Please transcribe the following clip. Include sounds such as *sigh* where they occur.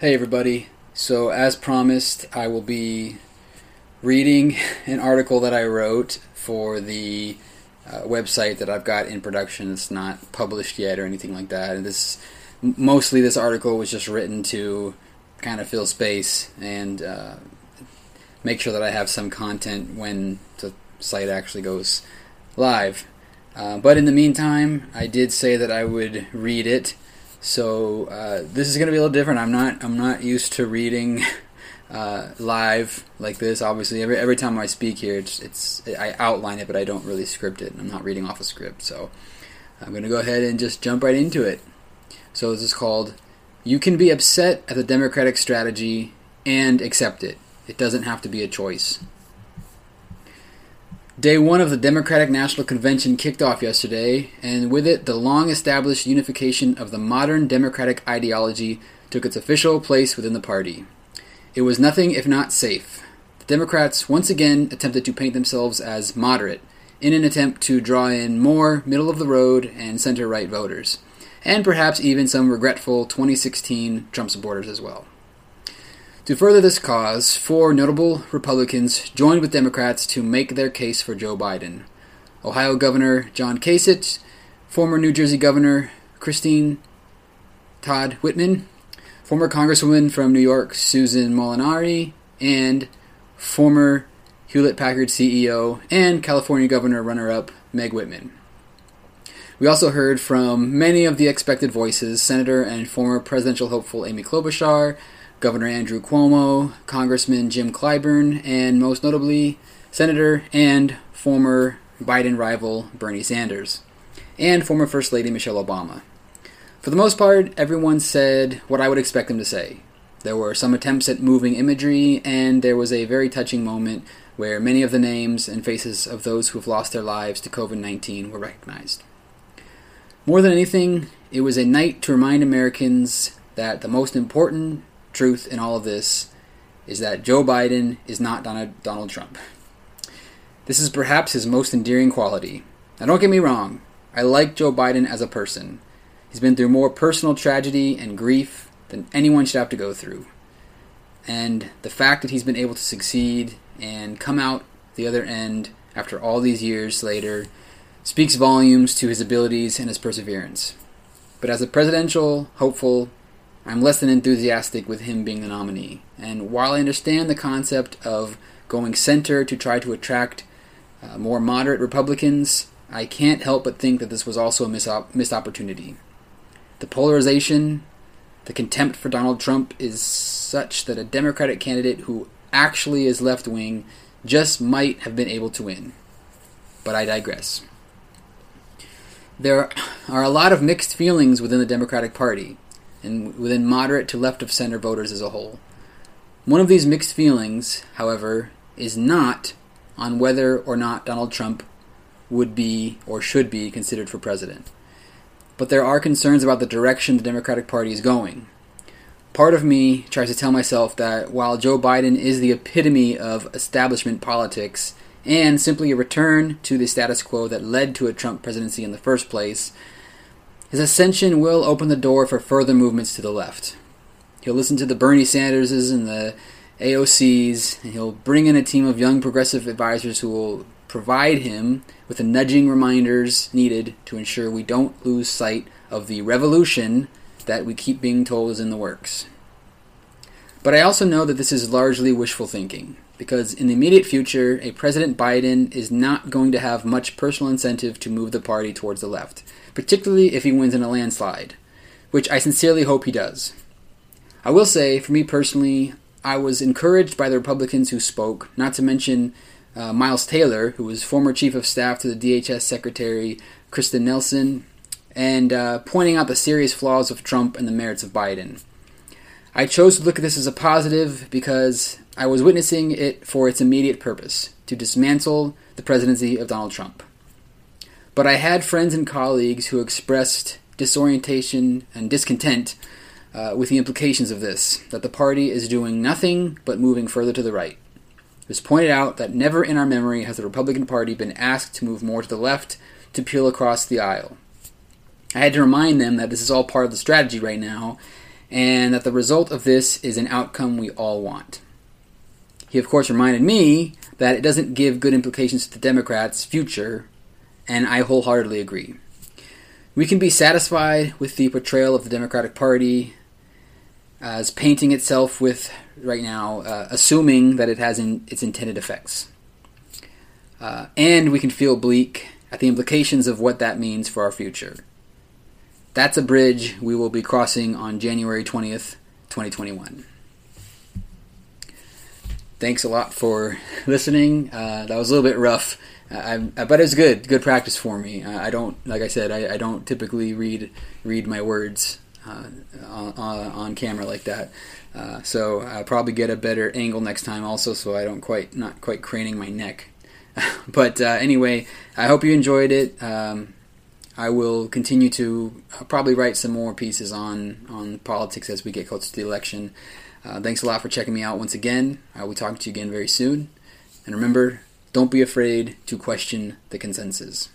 Hey, everybody. So, as promised, I will be reading *laughs* an article that I wrote for the uh, website that I've got in production. It's not published yet or anything like that. And this, mostly, this article was just written to kind of fill space and uh, make sure that I have some content when the site actually goes live. Uh, but in the meantime, I did say that I would read it so uh, this is going to be a little different. I'm not I'm not used to reading *laughs* uh, live like this. Obviously, every every time I speak here, it's it's I outline it, but I don't really script it. I'm not reading off a script. So I'm going to go ahead and just jump right into it. So this is called "You Can Be Upset at the Democratic Strategy and Accept It. It doesn't have to be a choice." Day one of the Democratic National Convention kicked off yesterday, and with it, the long established unification of the modern Democratic ideology took its official place within the party. It was nothing if not safe. The Democrats once again attempted to paint themselves as moderate, in an attempt to draw in more middle of the road and center right voters, and perhaps even some regretful 2016 Trump supporters as well. To further this cause, four notable Republicans joined with Democrats to make their case for Joe Biden. Ohio Governor John Kasich, former New Jersey Governor Christine Todd Whitman, former Congresswoman from New York Susan Molinari, and former Hewlett Packard CEO and California Governor runner up Meg Whitman. We also heard from many of the expected voices Senator and former presidential hopeful Amy Klobuchar, Governor Andrew Cuomo, Congressman Jim Clyburn, and most notably, Senator and former Biden rival Bernie Sanders, and former First Lady Michelle Obama. For the most part, everyone said what I would expect them to say. There were some attempts at moving imagery, and there was a very touching moment where many of the names and faces of those who have lost their lives to COVID 19 were recognized. More than anything, it was a night to remind Americans that the most important truth in all of this is that Joe Biden is not Donald Trump. This is perhaps his most endearing quality. Now, don't get me wrong, I like Joe Biden as a person. He's been through more personal tragedy and grief than anyone should have to go through. And the fact that he's been able to succeed and come out the other end after all these years later speaks volumes to his abilities and his perseverance. But as a presidential hopeful I'm less than enthusiastic with him being the nominee. And while I understand the concept of going center to try to attract uh, more moderate Republicans, I can't help but think that this was also a op- missed opportunity. The polarization, the contempt for Donald Trump is such that a Democratic candidate who actually is left wing just might have been able to win. But I digress. There are a lot of mixed feelings within the Democratic Party and within moderate to left of center voters as a whole. One of these mixed feelings, however, is not on whether or not Donald Trump would be or should be considered for president. But there are concerns about the direction the Democratic Party is going. Part of me tries to tell myself that while Joe Biden is the epitome of establishment politics and simply a return to the status quo that led to a Trump presidency in the first place, his ascension will open the door for further movements to the left. He'll listen to the Bernie Sanderses and the AOCs, and he'll bring in a team of young progressive advisors who will provide him with the nudging reminders needed to ensure we don't lose sight of the revolution that we keep being told is in the works. But I also know that this is largely wishful thinking, because in the immediate future, a President Biden is not going to have much personal incentive to move the party towards the left particularly if he wins in a landslide, which I sincerely hope he does. I will say, for me personally, I was encouraged by the Republicans who spoke, not to mention uh, Miles Taylor, who was former chief of staff to the DHS Secretary Kirstjen Nielsen, and uh, pointing out the serious flaws of Trump and the merits of Biden. I chose to look at this as a positive because I was witnessing it for its immediate purpose to dismantle the presidency of Donald Trump. But I had friends and colleagues who expressed disorientation and discontent uh, with the implications of this that the party is doing nothing but moving further to the right. It was pointed out that never in our memory has the Republican Party been asked to move more to the left to peel across the aisle. I had to remind them that this is all part of the strategy right now, and that the result of this is an outcome we all want. He, of course, reminded me that it doesn't give good implications to the Democrats' future, and I wholeheartedly agree. We can be satisfied with the portrayal of the Democratic Party as painting itself with, right now, uh, assuming that it has in, its intended effects. Uh, and we can feel bleak at the implications of what that means for our future. That's a bridge we will be crossing on January 20th, 2021. Thanks a lot for *laughs* listening. Uh, that was a little bit rough, I, I, but it's good. Good practice for me. I don't, like I said, I, I don't typically read read my words uh, on, on, camera like that. Uh, so I'll probably get a better angle next time, also, so I don't quite not quite craning my neck. *laughs* but uh, anyway, I hope you enjoyed it. Um, I will continue to uh, probably write some more pieces on on politics as we get closer to the election. Uh, thanks a lot for checking me out once again. I will talk to you again very soon. And remember, don't be afraid to question the consensus.